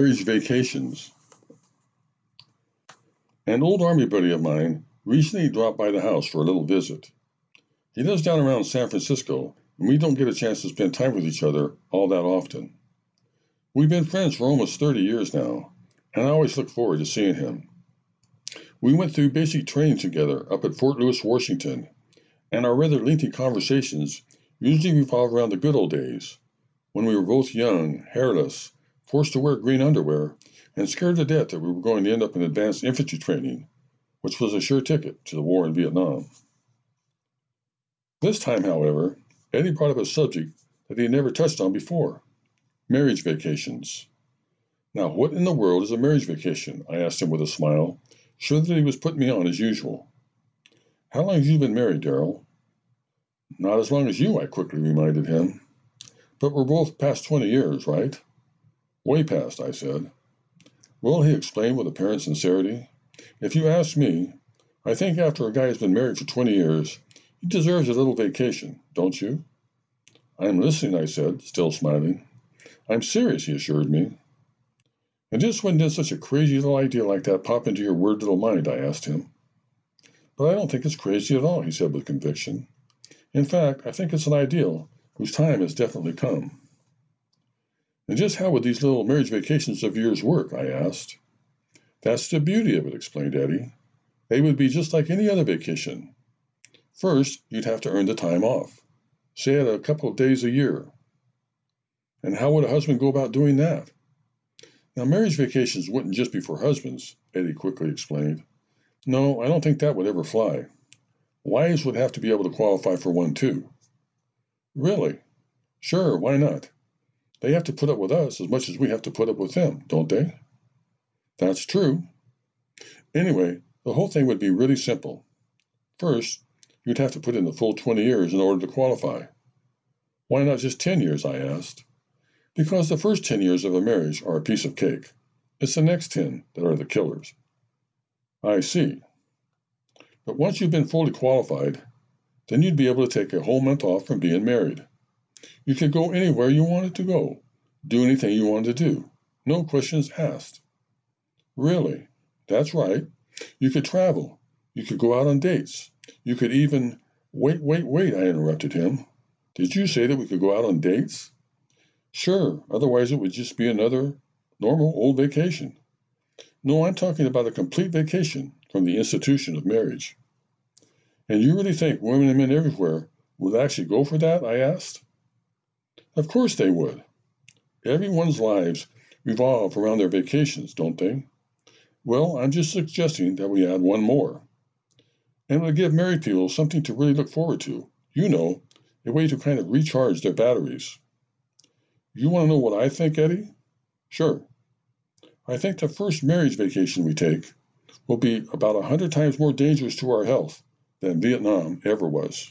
Marriage vacations. An old army buddy of mine recently dropped by the house for a little visit. He lives down around San Francisco, and we don't get a chance to spend time with each other all that often. We've been friends for almost 30 years now, and I always look forward to seeing him. We went through basic training together up at Fort Lewis, Washington, and our rather lengthy conversations usually revolve around the good old days when we were both young, hairless, forced to wear green underwear, and scared to death that we were going to end up in advanced infantry training, which was a sure ticket to the war in Vietnam. This time, however, Eddie brought up a subject that he had never touched on before marriage vacations. Now, what in the world is a marriage vacation? I asked him with a smile, sure that he was putting me on as usual. How long have you been married, Daryl? Not as long as you, I quickly reminded him. But we're both past 20 years, right? Way past, I said. Well, he explained with apparent sincerity, if you ask me, I think after a guy has been married for 20 years, he deserves a little vacation, don't you? I'm listening, I said, still smiling. I'm serious, he assured me. And just when did such a crazy little idea like that pop into your weird little mind? I asked him. But I don't think it's crazy at all, he said with conviction. In fact, I think it's an ideal whose time has definitely come. And just how would these little marriage vacations of yours work? I asked. That's the beauty of it, explained Eddie. They would be just like any other vacation. First, you'd have to earn the time off, say at a couple of days a year. And how would a husband go about doing that? Now, marriage vacations wouldn't just be for husbands, Eddie quickly explained. No, I don't think that would ever fly. Wives would have to be able to qualify for one too. Really? Sure, why not? They have to put up with us as much as we have to put up with them, don't they? That's true. Anyway, the whole thing would be really simple. First, you'd have to put in the full 20 years in order to qualify. Why not just 10 years? I asked. Because the first 10 years of a marriage are a piece of cake. It's the next 10 that are the killers. I see. But once you've been fully qualified, then you'd be able to take a whole month off from being married. You could go anywhere you wanted to go, do anything you wanted to do, no questions asked. Really? That's right. You could travel. You could go out on dates. You could even. Wait, wait, wait, I interrupted him. Did you say that we could go out on dates? Sure, otherwise it would just be another normal old vacation. No, I'm talking about a complete vacation from the institution of marriage. And you really think women and men everywhere would actually go for that? I asked. Of course they would. Everyone's lives revolve around their vacations, don't they? Well, I'm just suggesting that we add one more. And it would give married people something to really look forward to. You know, a way to kind of recharge their batteries. You want to know what I think, Eddie? Sure. I think the first marriage vacation we take will be about a hundred times more dangerous to our health than Vietnam ever was.